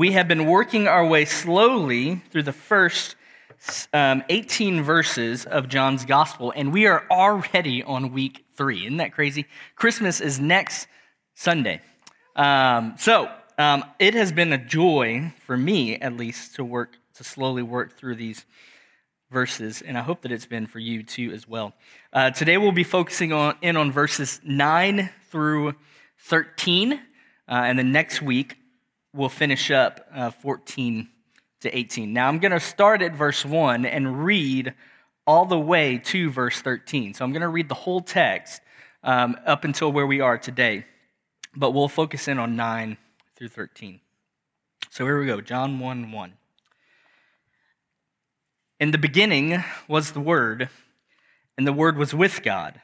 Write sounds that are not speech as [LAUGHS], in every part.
We have been working our way slowly through the first um, 18 verses of John's gospel, and we are already on week three. Isn't that crazy? Christmas is next Sunday. Um, so um, it has been a joy for me, at least, to work to slowly work through these verses, and I hope that it's been for you too as well. Uh, today we'll be focusing on in on verses nine through 13, uh, and then next week we'll finish up uh, 14 to 18. Now I'm going to start at verse 1 and read all the way to verse 13. So I'm going to read the whole text um, up until where we are today, but we'll focus in on 9 through 13. So here we go John 1 1. In the beginning was the Word, and the Word was with God,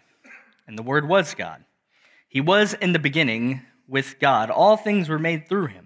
and the Word was God. He was in the beginning with God. All things were made through him,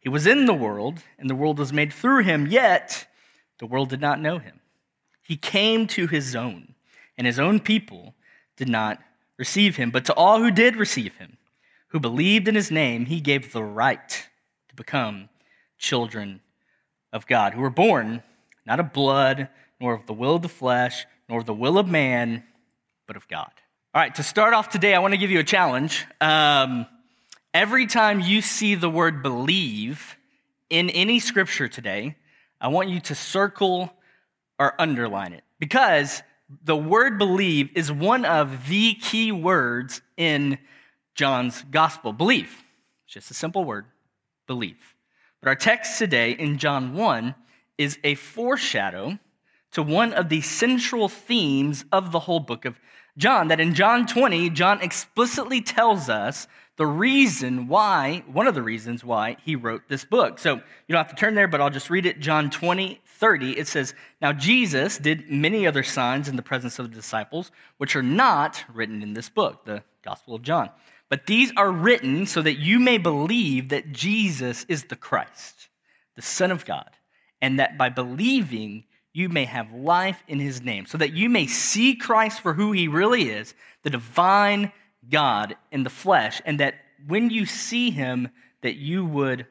He was in the world, and the world was made through him, yet the world did not know him. He came to his own, and his own people did not receive him. But to all who did receive him, who believed in his name, he gave the right to become children of God, who were born not of blood, nor of the will of the flesh, nor of the will of man, but of God. All right, to start off today, I want to give you a challenge. Um, every time you see the word believe in any scripture today, I want you to circle or underline it because the word believe is one of the key words in John's gospel. Believe. It's just a simple word, believe. But our text today in John 1 is a foreshadow to one of the central themes of the whole book of John. That in John 20, John explicitly tells us the reason why, one of the reasons why he wrote this book. So you don't have to turn there, but I'll just read it. John 20, 30, it says, Now Jesus did many other signs in the presence of the disciples, which are not written in this book, the Gospel of John. But these are written so that you may believe that Jesus is the Christ, the Son of God and that by believing you may have life in his name, so that you may see Christ for who he really is, the divine God in the flesh, and that when you see him, that you would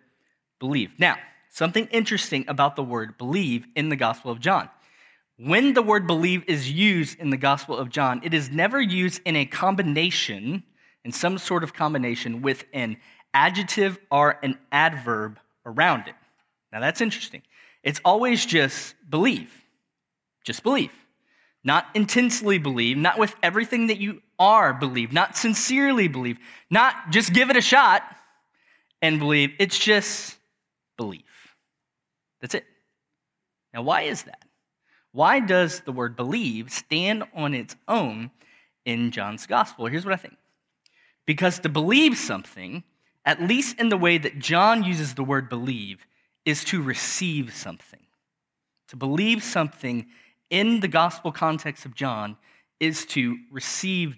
believe. Now, something interesting about the word believe in the Gospel of John. When the word believe is used in the Gospel of John, it is never used in a combination, in some sort of combination with an adjective or an adverb around it. Now, that's interesting. It's always just believe. Just believe. Not intensely believe, not with everything that you are believe, not sincerely believe, not just give it a shot and believe. It's just believe. That's it. Now, why is that? Why does the word believe stand on its own in John's gospel? Here's what I think. Because to believe something, at least in the way that John uses the word believe, is to receive something. To believe something in the gospel context of John is to receive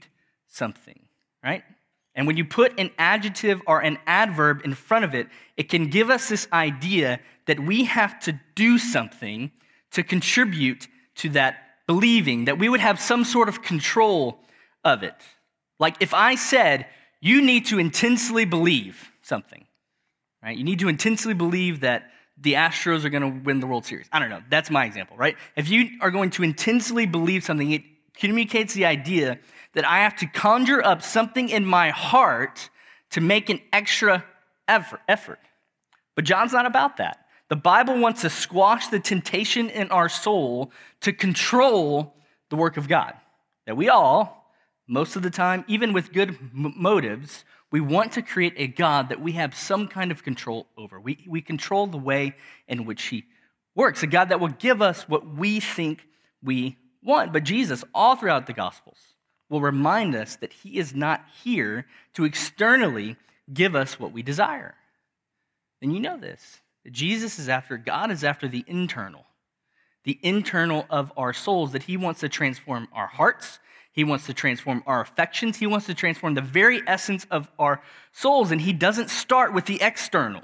something, right? And when you put an adjective or an adverb in front of it, it can give us this idea that we have to do something to contribute to that believing, that we would have some sort of control of it. Like if I said, you need to intensely believe something, right? You need to intensely believe that the Astros are going to win the World Series. I don't know. That's my example, right? If you are going to intensely believe something, it communicates the idea that I have to conjure up something in my heart to make an extra effort. But John's not about that. The Bible wants to squash the temptation in our soul to control the work of God. That we all, most of the time, even with good motives, we want to create a God that we have some kind of control over. We, we control the way in which He works, a God that will give us what we think we want. But Jesus, all throughout the Gospels, will remind us that He is not here to externally give us what we desire. And you know this. Jesus is after, God is after the internal, the internal of our souls, that He wants to transform our hearts. He wants to transform our affections. He wants to transform the very essence of our souls. And He doesn't start with the external,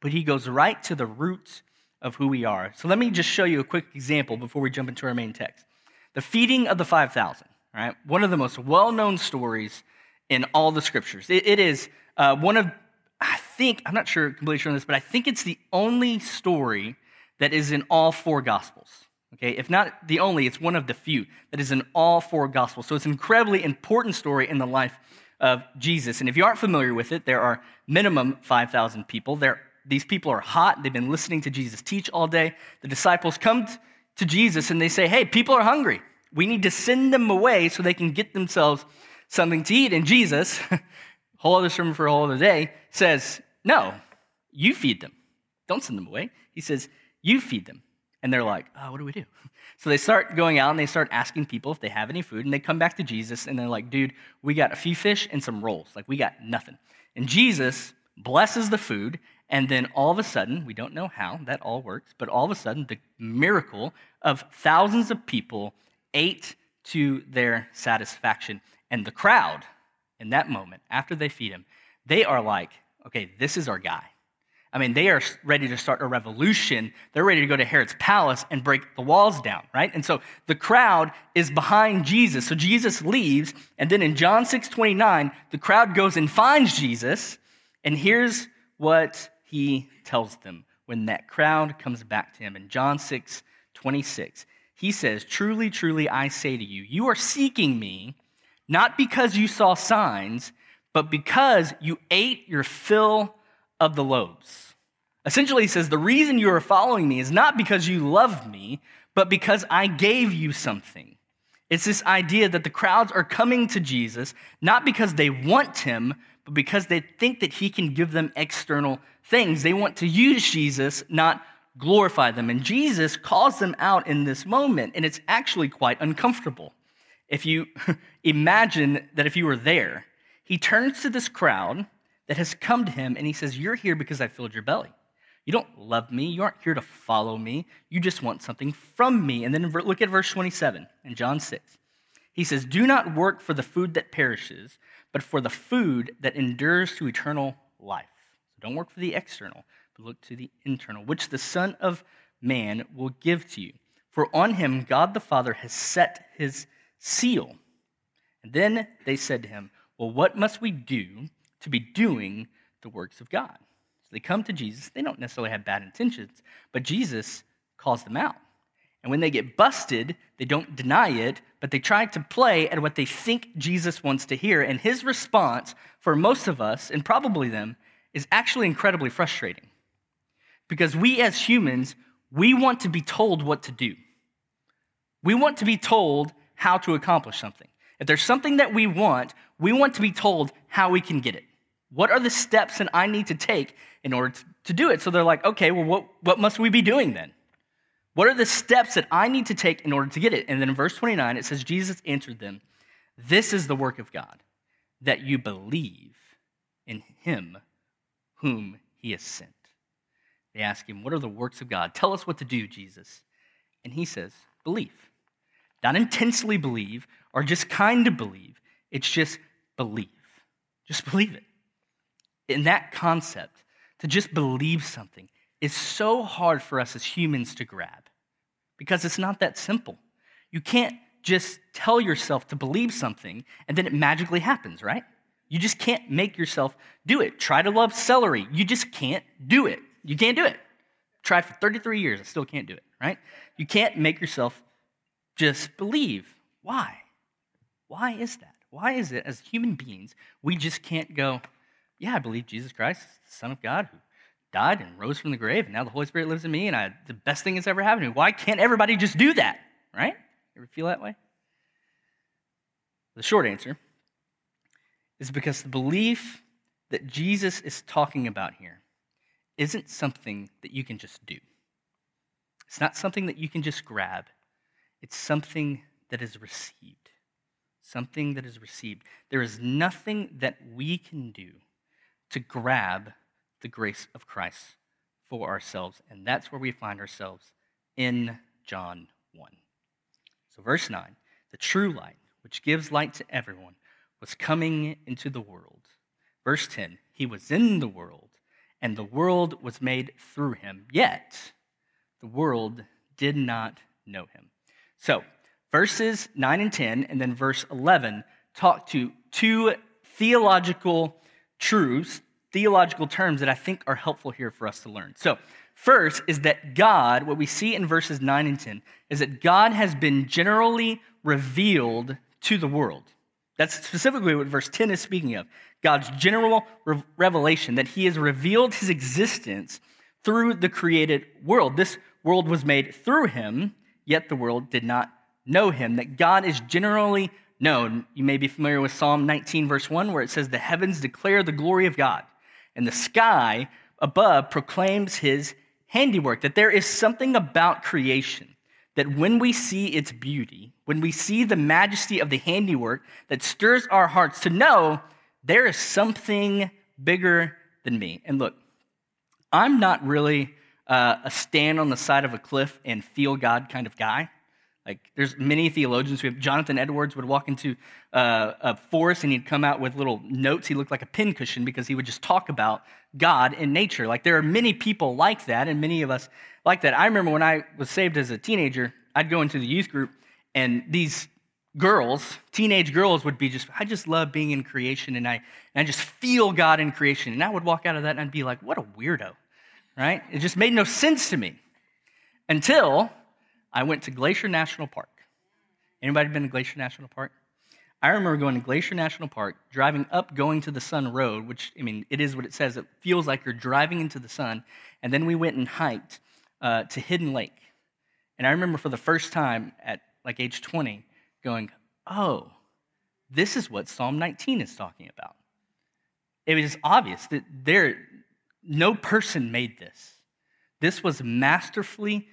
but He goes right to the roots of who we are. So let me just show you a quick example before we jump into our main text. The feeding of the 5,000, right? One of the most well known stories in all the scriptures. it, it is uh, one of, I think, I'm not sure, completely sure on this, but I think it's the only story that is in all four gospels. Okay, if not the only, it's one of the few that is in all four gospels. So it's an incredibly important story in the life of Jesus. And if you aren't familiar with it, there are minimum 5,000 people. There these people are hot. They've been listening to Jesus teach all day. The disciples come to Jesus and they say, Hey, people are hungry. We need to send them away so they can get themselves something to eat. And Jesus, [LAUGHS] whole other sermon for a whole other day, says, No, you feed them. Don't send them away. He says, You feed them. And they're like, oh, what do we do? [LAUGHS] So they start going out and they start asking people if they have any food. And they come back to Jesus and they're like, dude, we got a few fish and some rolls. Like, we got nothing. And Jesus blesses the food and then all of a sudden, we don't know how that all works, but all of a sudden, the miracle of thousands of people ate to their satisfaction. And the crowd, in that moment, after they feed him, they are like, okay, this is our guy. I mean, they are ready to start a revolution. They're ready to go to Herod's palace and break the walls down, right? And so the crowd is behind Jesus. So Jesus leaves, and then in John 6 29, the crowd goes and finds Jesus. And here's what he tells them when that crowd comes back to him. In John 6 26, he says, Truly, truly, I say to you, you are seeking me not because you saw signs, but because you ate your fill of the loaves. Essentially, he says, The reason you are following me is not because you love me, but because I gave you something. It's this idea that the crowds are coming to Jesus not because they want him, but because they think that he can give them external things. They want to use Jesus, not glorify them. And Jesus calls them out in this moment, and it's actually quite uncomfortable. If you [LAUGHS] imagine that if you were there, he turns to this crowd that has come to him and he says, You're here because I filled your belly. You don't love me. You aren't here to follow me. You just want something from me. And then look at verse 27 in John 6. He says, Do not work for the food that perishes, but for the food that endures to eternal life. So don't work for the external, but look to the internal, which the Son of Man will give to you. For on him God the Father has set his seal. And then they said to him, Well, what must we do to be doing the works of God? So they come to Jesus. They don't necessarily have bad intentions, but Jesus calls them out. And when they get busted, they don't deny it, but they try to play at what they think Jesus wants to hear. And his response for most of us, and probably them, is actually incredibly frustrating. Because we as humans, we want to be told what to do. We want to be told how to accomplish something. If there's something that we want, we want to be told how we can get it. What are the steps that I need to take in order to do it? So they're like, okay, well, what, what must we be doing then? What are the steps that I need to take in order to get it? And then in verse 29, it says, Jesus answered them, This is the work of God, that you believe in him whom he has sent. They ask him, What are the works of God? Tell us what to do, Jesus. And he says, Believe. Not intensely believe or just kind of believe, it's just believe. Just believe it. In that concept, to just believe something, is so hard for us as humans to grab because it's not that simple. You can't just tell yourself to believe something and then it magically happens, right? You just can't make yourself do it. Try to love celery. You just can't do it. You can't do it. Tried for 33 years, I still can't do it, right? You can't make yourself just believe. Why? Why is that? Why is it as human beings we just can't go, yeah, I believe Jesus Christ, the Son of God, who died and rose from the grave, and now the Holy Spirit lives in me, and I, the best thing that's ever happened to me. Why can't everybody just do that? Right? Ever feel that way? The short answer is because the belief that Jesus is talking about here isn't something that you can just do. It's not something that you can just grab. It's something that is received. Something that is received. There is nothing that we can do to grab the grace of Christ for ourselves. And that's where we find ourselves in John 1. So, verse 9 the true light, which gives light to everyone, was coming into the world. Verse 10 He was in the world, and the world was made through him, yet the world did not know him. So, verses 9 and 10, and then verse 11 talk to two theological truths, theological terms that I think are helpful here for us to learn. So, first is that God, what we see in verses 9 and 10, is that God has been generally revealed to the world. That's specifically what verse 10 is speaking of. God's general re- revelation, that he has revealed his existence through the created world. This world was made through him, yet the world did not know him. That God is generally known. You may be familiar with Psalm 19, verse 1, where it says, The heavens declare the glory of God, and the sky above proclaims his handiwork. That there is something about creation that when we see its beauty, when we see the majesty of the handiwork, that stirs our hearts to know there is something bigger than me. And look, I'm not really uh, a stand on the side of a cliff and feel God kind of guy. Like, there's many theologians. We have Jonathan Edwards would walk into uh, a forest and he'd come out with little notes. He looked like a pincushion because he would just talk about God and nature. Like, there are many people like that, and many of us like that. I remember when I was saved as a teenager, I'd go into the youth group, and these girls, teenage girls, would be just, I just love being in creation, and I, and I just feel God in creation. And I would walk out of that and I'd be like, what a weirdo, right? It just made no sense to me until I went to Glacier National Park. Anybody been to Glacier National Park? I remember going to Glacier National Park, driving up, going to the Sun Road, which, I mean, it is what it says. It feels like you're driving into the sun. And then we went and hiked uh, to Hidden Lake. And I remember for the first time at like age 20 going, oh, this is what Psalm 19 is talking about. It was obvious that there, no person made this. This was masterfully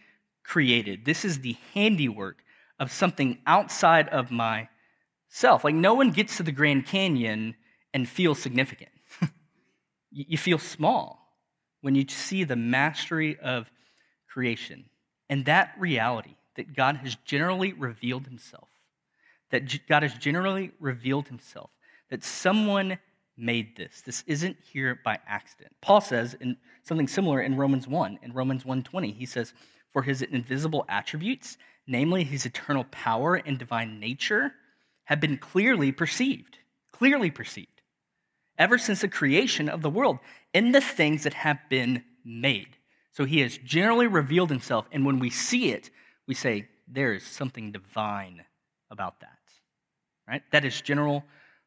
created. This is the handiwork of something outside of myself. Like, no one gets to the Grand Canyon and feels significant. [LAUGHS] you feel small when you see the mastery of creation. And that reality that God has generally revealed himself, that God has generally revealed himself, that someone made this. This isn't here by accident. Paul says in something similar in Romans 1. In Romans 1:20, he says, for his invisible attributes, namely his eternal power and divine nature, have been clearly perceived, clearly perceived, ever since the creation of the world in the things that have been made. So he has generally revealed himself, and when we see it, we say, there is something divine about that. Right? That is general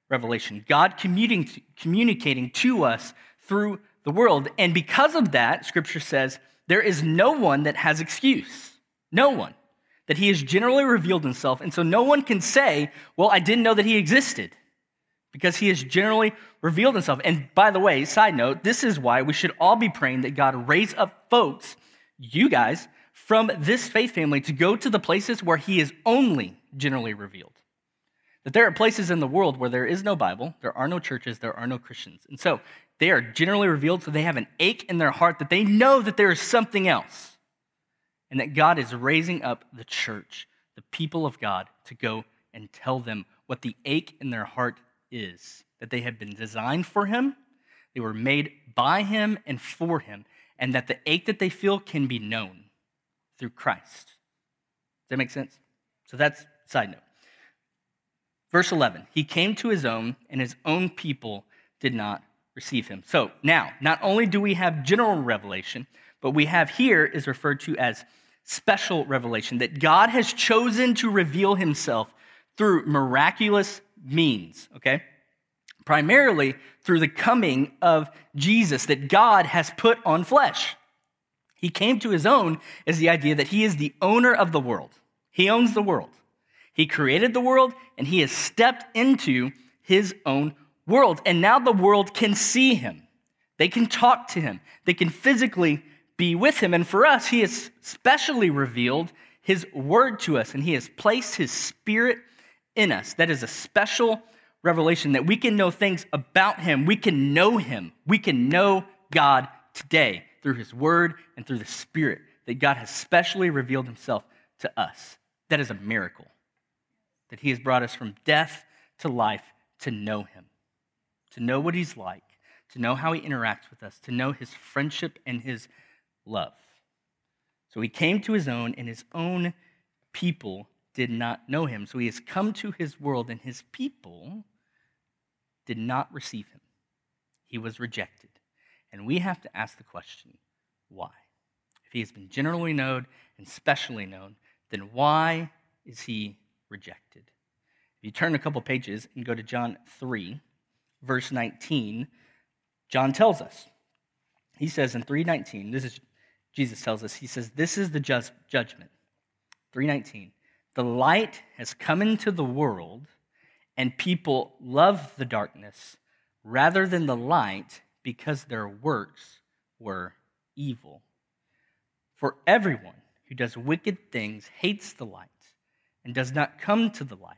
revelation. God communicating to us through the world. And because of that, scripture says, there is no one that has excuse. No one. That he has generally revealed himself. And so no one can say, well, I didn't know that he existed because he has generally revealed himself. And by the way, side note, this is why we should all be praying that God raise up folks, you guys, from this faith family to go to the places where he is only generally revealed. That there are places in the world where there is no Bible, there are no churches, there are no Christians. And so they are generally revealed, so they have an ache in their heart that they know that there is something else. And that God is raising up the church, the people of God, to go and tell them what the ache in their heart is that they have been designed for Him, they were made by Him and for Him, and that the ache that they feel can be known through Christ. Does that make sense? So that's side note. Verse 11 He came to His own, and His own people did not receive him. So now, not only do we have general revelation, but we have here is referred to as special revelation that God has chosen to reveal himself through miraculous means, okay? Primarily through the coming of Jesus that God has put on flesh. He came to his own as the idea that he is the owner of the world. He owns the world. He created the world and he has stepped into his own world. And now the world can see him. They can talk to him. They can physically be with him. And for us, he has specially revealed his word to us, and he has placed his spirit in us. That is a special revelation that we can know things about him. We can know him. We can know God today through his word and through the Spirit that God has specially revealed himself to us. That is a miracle. That he has brought us from death to life to know him, to know what he's like, to know how he interacts with us, to know his friendship and his love. So he came to his own, and his own people did not know him. So he has come to his world, and his people did not receive him. He was rejected. And we have to ask the question why? If he has been generally known and specially known, then why is he rejected? If you turn a couple pages and go to John 3, verse 19, John tells us. He says in 319, this is Jesus tells us, he says, This is the just judgment. 319. The light has come into the world, and people love the darkness rather than the light because their works were evil. For everyone who does wicked things hates the light and does not come to the light,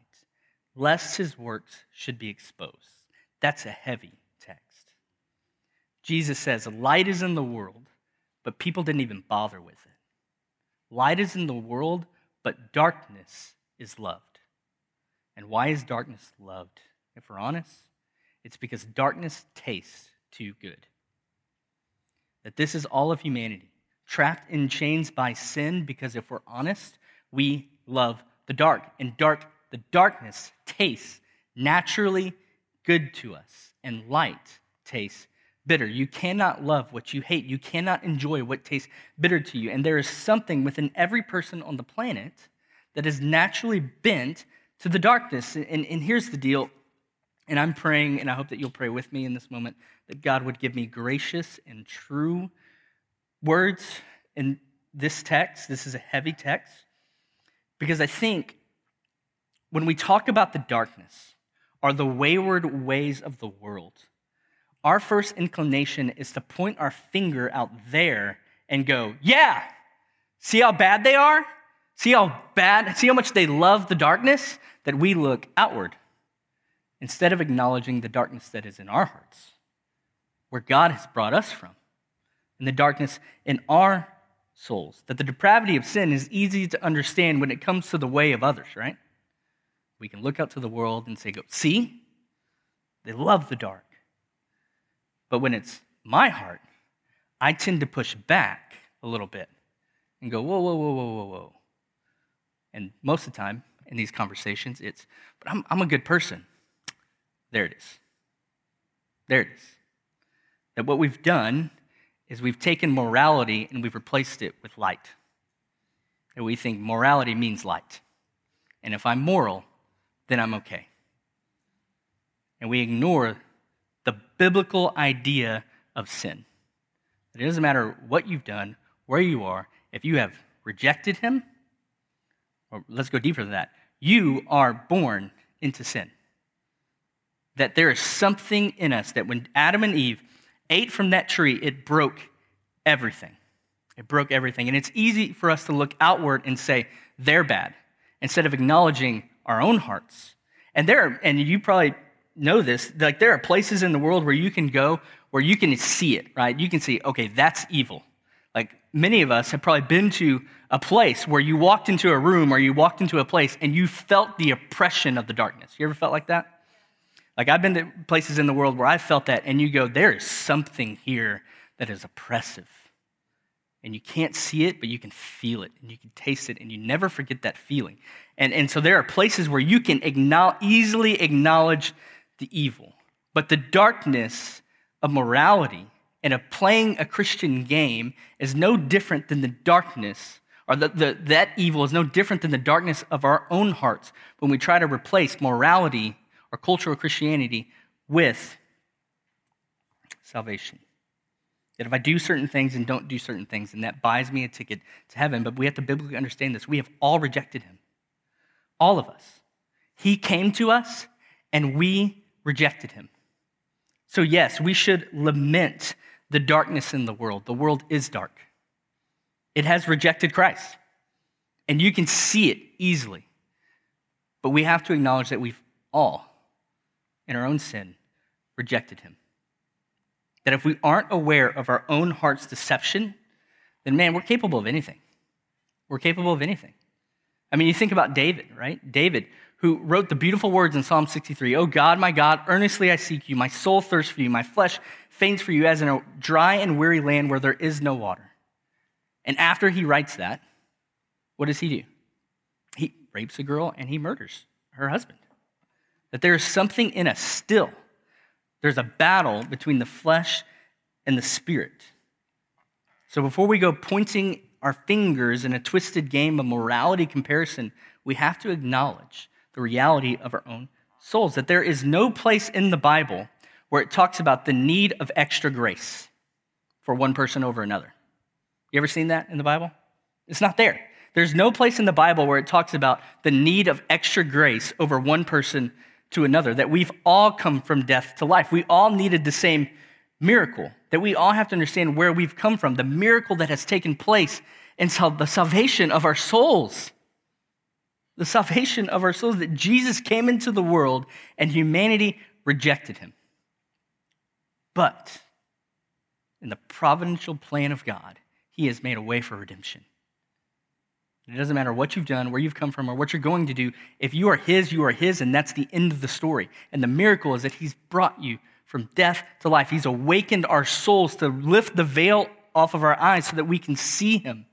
lest his works should be exposed. That's a heavy text. Jesus says, Light is in the world, but people didn't even bother with it. Light is in the world, but darkness is loved. And why is darkness loved? If we're honest, it's because darkness tastes too good. That this is all of humanity, trapped in chains by sin, because if we're honest, we love the dark. And dark, the darkness tastes naturally good to us, and light tastes bitter. You cannot love what you hate. You cannot enjoy what tastes bitter to you. And there is something within every person on the planet that is naturally bent to the darkness. And, and here's the deal and I'm praying, and I hope that you'll pray with me in this moment, that God would give me gracious and true words in this text. This is a heavy text. Because I think when we talk about the darkness or the wayward ways of the world, our first inclination is to point our finger out there and go, Yeah, see how bad they are? See how bad, see how much they love the darkness? That we look outward instead of acknowledging the darkness that is in our hearts, where God has brought us from, and the darkness in our souls. That the depravity of sin is easy to understand when it comes to the way of others, right? We can look out to the world and say, Go, see, they love the dark. But when it's my heart, I tend to push back a little bit and go, whoa, whoa, whoa, whoa, whoa, whoa. And most of the time in these conversations, it's, but I'm, I'm a good person. There it is. There it is. That what we've done is we've taken morality and we've replaced it with light. And we think morality means light. And if I'm moral, then I'm okay. And we ignore the biblical idea of sin. It doesn't matter what you've done, where you are, if you have rejected him, or let's go deeper than that, you are born into sin that there is something in us that when Adam and Eve ate from that tree, it broke everything. It broke everything. And it's easy for us to look outward and say, they're bad, instead of acknowledging our own hearts. And there and you probably know this, like there are places in the world where you can go where you can see it, right? You can see, okay, that's evil. Like many of us have probably been to a place where you walked into a room or you walked into a place and you felt the oppression of the darkness. You ever felt like that? Like I've been to places in the world where I felt that, and you go, there is something here that is oppressive. And you can't see it, but you can feel it and you can taste it, and you never forget that feeling. And, and so there are places where you can acknowledge, easily acknowledge the evil. But the darkness of morality and of playing a Christian game is no different than the darkness, or the, the, that evil is no different than the darkness of our own hearts when we try to replace morality or cultural Christianity with salvation. That if I do certain things and don't do certain things, then that buys me a ticket to heaven. But we have to biblically understand this. We have all rejected him. All of us. He came to us and we rejected him. So, yes, we should lament the darkness in the world. The world is dark, it has rejected Christ. And you can see it easily. But we have to acknowledge that we've all in our own sin, rejected him. that if we aren't aware of our own heart's deception, then man, we're capable of anything. We're capable of anything. I mean, you think about David, right? David, who wrote the beautiful words in Psalm 63 Oh God, my God, earnestly I seek you. My soul thirsts for you. My flesh faints for you as in a dry and weary land where there is no water. And after he writes that, what does he do? He rapes a girl and he murders her husband. That there is something in us still. There's a battle between the flesh and the spirit. So before we go pointing our fingers in a twisted game of morality comparison, we have to acknowledge the reality of our own souls. That there is no place in the Bible where it talks about the need of extra grace for one person over another. You ever seen that in the Bible? It's not there. There's no place in the Bible where it talks about the need of extra grace over one person to another, that we've all come from death to life. We all needed the same miracle, that we all have to understand where we've come from, the miracle that has taken place in the salvation of our souls. The salvation of our souls, that Jesus came into the world and humanity rejected him. But in the providential plan of God, he has made a way for redemption. It doesn't matter what you've done, where you've come from, or what you're going to do. If you are His, you are His, and that's the end of the story. And the miracle is that He's brought you from death to life. He's awakened our souls to lift the veil off of our eyes so that we can see Him.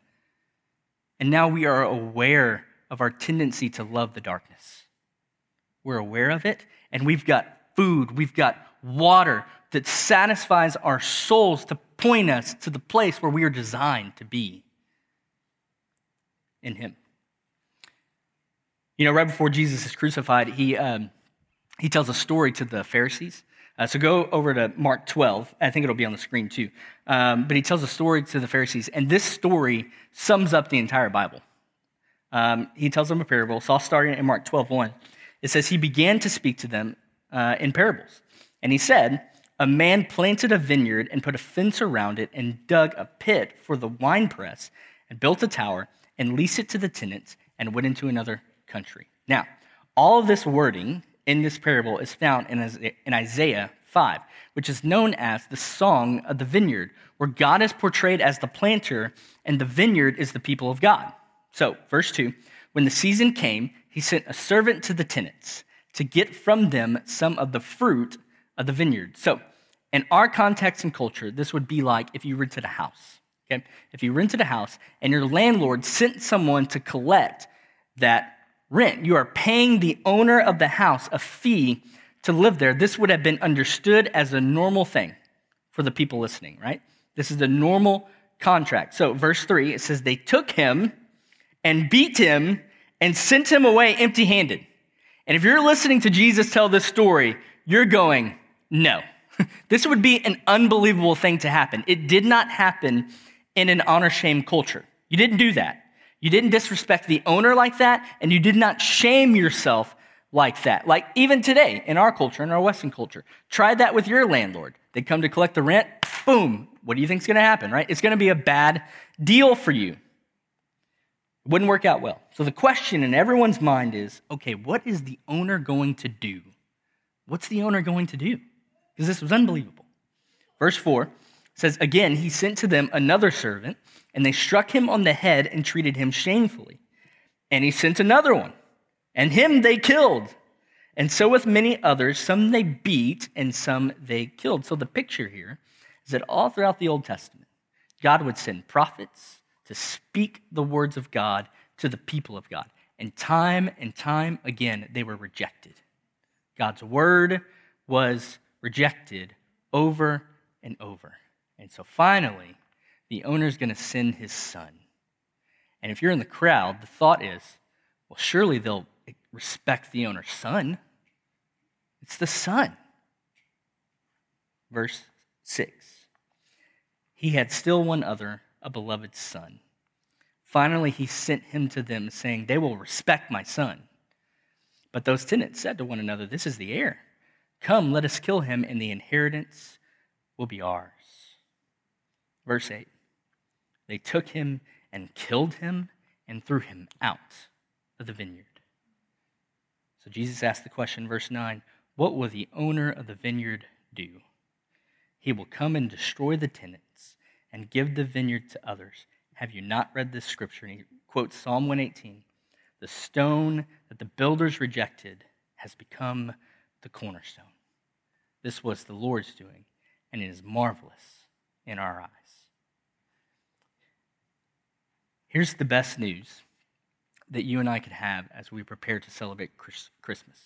And now we are aware of our tendency to love the darkness. We're aware of it, and we've got food, we've got water that satisfies our souls to point us to the place where we are designed to be in him. You know, right before Jesus is crucified, he, um, he tells a story to the Pharisees. Uh, so go over to Mark 12. I think it'll be on the screen too. Um, but he tells a story to the Pharisees, and this story sums up the entire Bible. Um, he tells them a parable. So I'll start in Mark 12, 1. It says, He began to speak to them uh, in parables. And he said, A man planted a vineyard and put a fence around it and dug a pit for the winepress and built a tower and leased it to the tenants and went into another country. Now, all of this wording in this parable is found in Isaiah 5, which is known as the Song of the Vineyard, where God is portrayed as the planter and the vineyard is the people of God. So, verse 2 When the season came, he sent a servant to the tenants to get from them some of the fruit of the vineyard. So, in our context and culture, this would be like if you rented a house. Okay? If you rented a house and your landlord sent someone to collect that rent, you are paying the owner of the house a fee to live there. This would have been understood as a normal thing for the people listening, right? This is a normal contract. So, verse 3, it says, They took him and beat him and sent him away empty handed. And if you're listening to Jesus tell this story, you're going, No. [LAUGHS] this would be an unbelievable thing to happen. It did not happen in an honor shame culture. You didn't do that. You didn't disrespect the owner like that, and you did not shame yourself like that. Like even today in our culture, in our Western culture, try that with your landlord. They come to collect the rent, boom. What do you think is going to happen, right? It's going to be a bad deal for you. It wouldn't work out well. So the question in everyone's mind is okay, what is the owner going to do? What's the owner going to do? Because this was unbelievable. Verse 4 says, Again, he sent to them another servant, and they struck him on the head and treated him shamefully. And he sent another one, and him they killed. And so with many others, some they beat and some they killed. So the picture here is that all throughout the Old Testament, God would send prophets to speak the words of God to the people of God. And time and time again, they were rejected. God's word was rejected over and over. And so finally, the owner is going to send his son. And if you're in the crowd, the thought is, well, surely they'll respect the owner's son. It's the son. Verse 6 He had still one other, a beloved son. Finally, he sent him to them, saying, They will respect my son. But those tenants said to one another, This is the heir. Come, let us kill him, and the inheritance will be ours. Verse 8 They took him and killed him and threw him out of the vineyard. So Jesus asked the question, verse 9 What will the owner of the vineyard do? he will come and destroy the tenants and give the vineyard to others. Have you not read this scripture? And he quotes Psalm 118 The stone that the builders rejected has become the cornerstone. This was the Lord's doing, and it is marvelous in our eyes. Here's the best news that you and I could have as we prepare to celebrate Christmas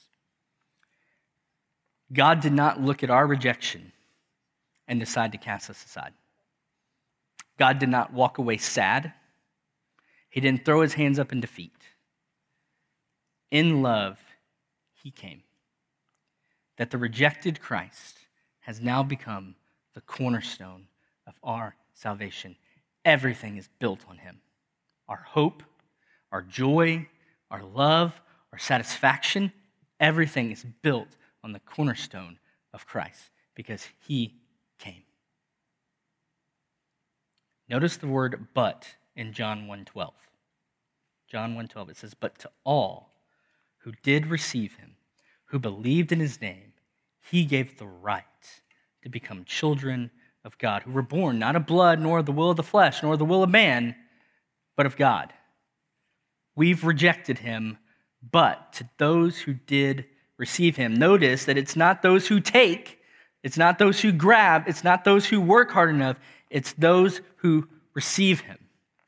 God did not look at our rejection and decide to cast us aside. God did not walk away sad. He didn't throw his hands up in defeat. In love, he came. That the rejected Christ has now become the cornerstone of our salvation. Everything is built on him. Our hope, our joy, our love, our satisfaction, everything is built on the cornerstone of Christ because he came. Notice the word but in John 1:12. John 1:12 it says but to all who did receive him who believed in his name he gave the right to become children of God who were born not of blood nor of the will of the flesh nor the will of man but of God. We've rejected him but to those who did receive him notice that it's not those who take it's not those who grab, it's not those who work hard enough, it's those who receive him.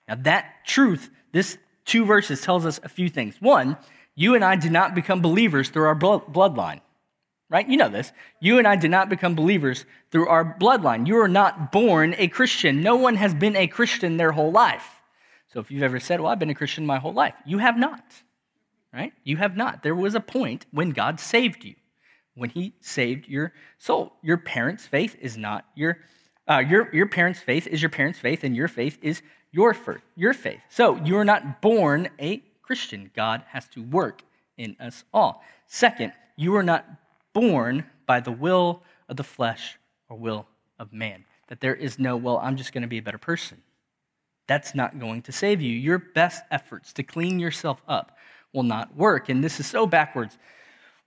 Now, that truth, this two verses tells us a few things. One, you and I did not become believers through our bloodline, right? You know this. You and I did not become believers through our bloodline. You are not born a Christian. No one has been a Christian their whole life. So if you've ever said, Well, I've been a Christian my whole life, you have not, right? You have not. There was a point when God saved you when he saved your soul. Your parents' faith is not your uh, your your parents' faith is your parents' faith, and your faith is your your faith. So you are not born a Christian. God has to work in us all. Second, you are not born by the will of the flesh or will of man. That there is no, well, I'm just going to be a better person. That's not going to save you. Your best efforts to clean yourself up will not work. And this is so backwards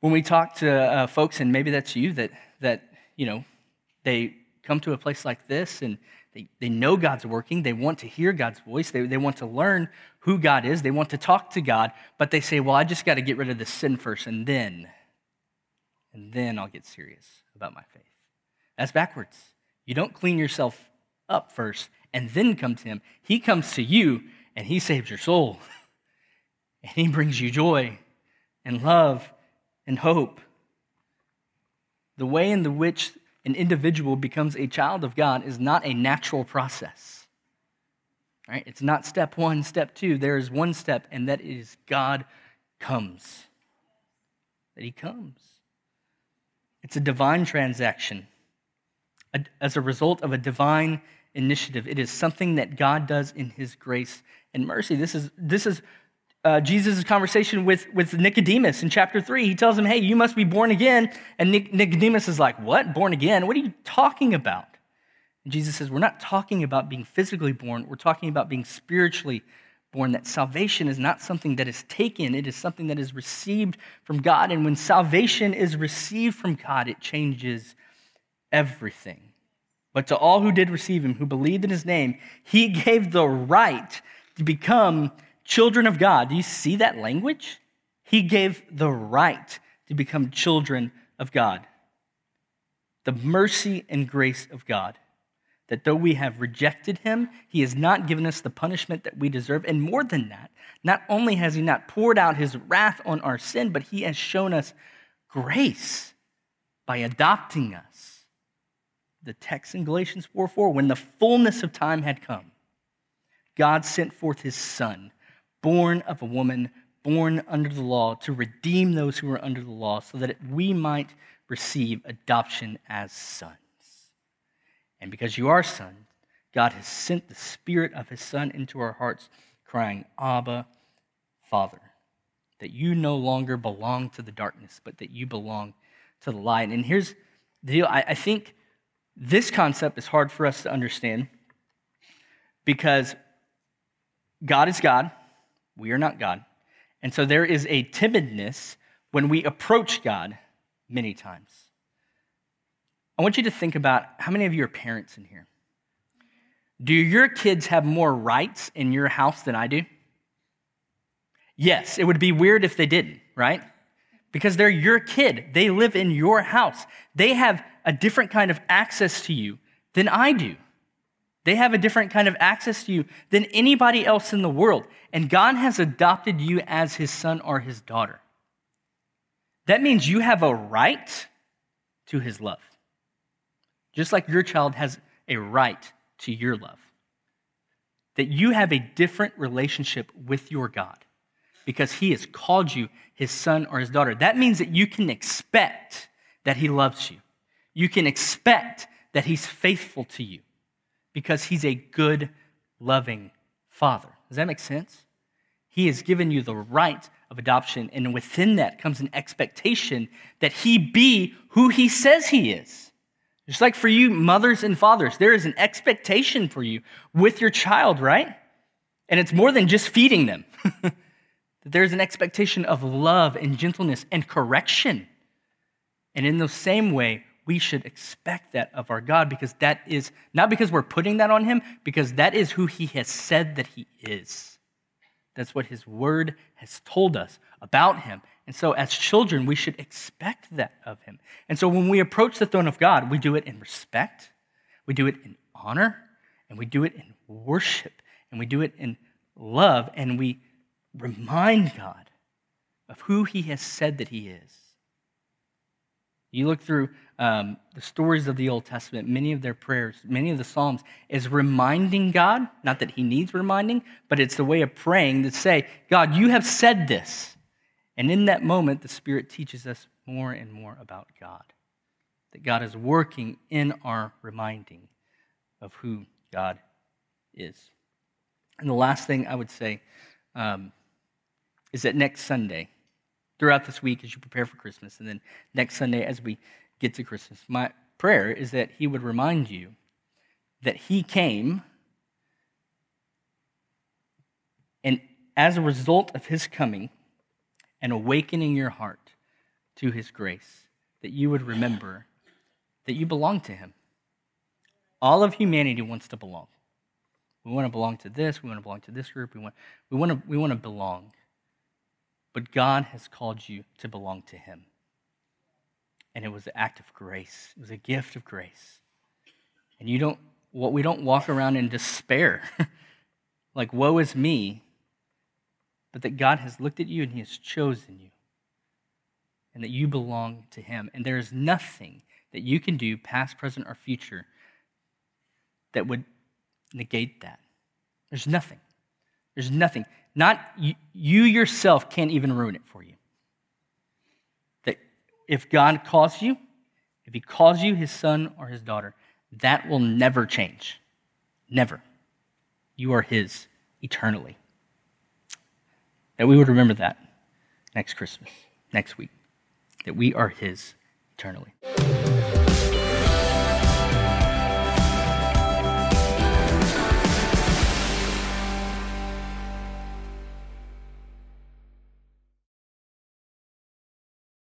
when we talk to uh, folks, and maybe that's you, that, that, you know, they come to a place like this and they, they know God's working. They want to hear God's voice. They, they want to learn who God is. They want to talk to God, but they say, well, I just got to get rid of the sin first, and then, and then I'll get serious about my faith. That's backwards. You don't clean yourself up first and then come to Him. He comes to you and He saves your soul. [LAUGHS] And He brings you joy and love and hope. The way in the which an individual becomes a child of God is not a natural process. Right? It's not step one, step two. There is one step, and that is God comes. That He comes. It's a divine transaction. As a result of a divine initiative, it is something that God does in His grace and mercy. This is, this is uh, Jesus' conversation with, with Nicodemus in chapter 3. He tells him, Hey, you must be born again. And Nic- Nicodemus is like, What? Born again? What are you talking about? And Jesus says, We're not talking about being physically born, we're talking about being spiritually born. That salvation is not something that is taken, it is something that is received from God. And when salvation is received from God, it changes everything. But to all who did receive him, who believed in his name, he [LAUGHS] gave the right to become children of God. Do you see that language? He gave the right to become children of God. The mercy and grace of God. That though we have rejected him, he has not given us the punishment that we deserve. And more than that, not only has he not poured out his wrath on our sin, but he has shown us grace by adopting us. The text in Galatians 4 4, when the fullness of time had come, God sent forth his son born of a woman, born under the law, to redeem those who were under the law, so that we might receive adoption as sons. And because you are sons, God has sent the Spirit of His Son into our hearts, crying, Abba, Father. That you no longer belong to the darkness, but that you belong to the light. And here's the deal I, I think this concept is hard for us to understand because God is God, we are not God. And so there is a timidness when we approach God many times. I want you to think about how many of you are parents in here? Do your kids have more rights in your house than I do? Yes, it would be weird if they didn't, right? Because they're your kid. They live in your house. They have a different kind of access to you than I do. They have a different kind of access to you than anybody else in the world. And God has adopted you as his son or his daughter. That means you have a right to his love, just like your child has a right to your love. That you have a different relationship with your God because he has called you his son or his daughter. That means that you can expect that he loves you. You can expect that he's faithful to you because he's a good, loving father. Does that make sense? He has given you the right of adoption, and within that comes an expectation that he be who he says he is. Just like for you, mothers and fathers, there is an expectation for you with your child, right? And it's more than just feeding them. [LAUGHS] that there's an expectation of love and gentleness and correction. And in the same way, we should expect that of our God because that is not because we're putting that on him, because that is who he has said that he is. That's what his word has told us about him. And so, as children, we should expect that of him. And so, when we approach the throne of God, we do it in respect, we do it in honor, and we do it in worship, and we do it in love, and we remind God of who he has said that he is. You look through um, the stories of the Old Testament, many of their prayers, many of the Psalms, is reminding God, not that He needs reminding, but it's the way of praying to say, God, you have said this. And in that moment, the Spirit teaches us more and more about God. That God is working in our reminding of who God is. And the last thing I would say um, is that next Sunday, throughout this week as you prepare for Christmas, and then next Sunday as we get to Christmas. My prayer is that He would remind you that He came, and as a result of His coming and awakening your heart to His grace, that you would remember that you belong to Him. All of humanity wants to belong. We want to belong to this, we want to belong to this group, we want, we want, to, we want to belong. But God has called you to belong to Him and it was an act of grace. It was a gift of grace. And you don't what we don't walk around in despair, [LAUGHS] like woe is me, but that God has looked at you and He has chosen you, and that you belong to Him. And there is nothing that you can do, past, present, or future, that would negate that. There's nothing. There's nothing. Not you, you yourself can't even ruin it for you That if God calls you, if He calls you His son or His daughter, that will never change. Never. You are His eternally. That we would remember that next Christmas, next week, that we are His eternally.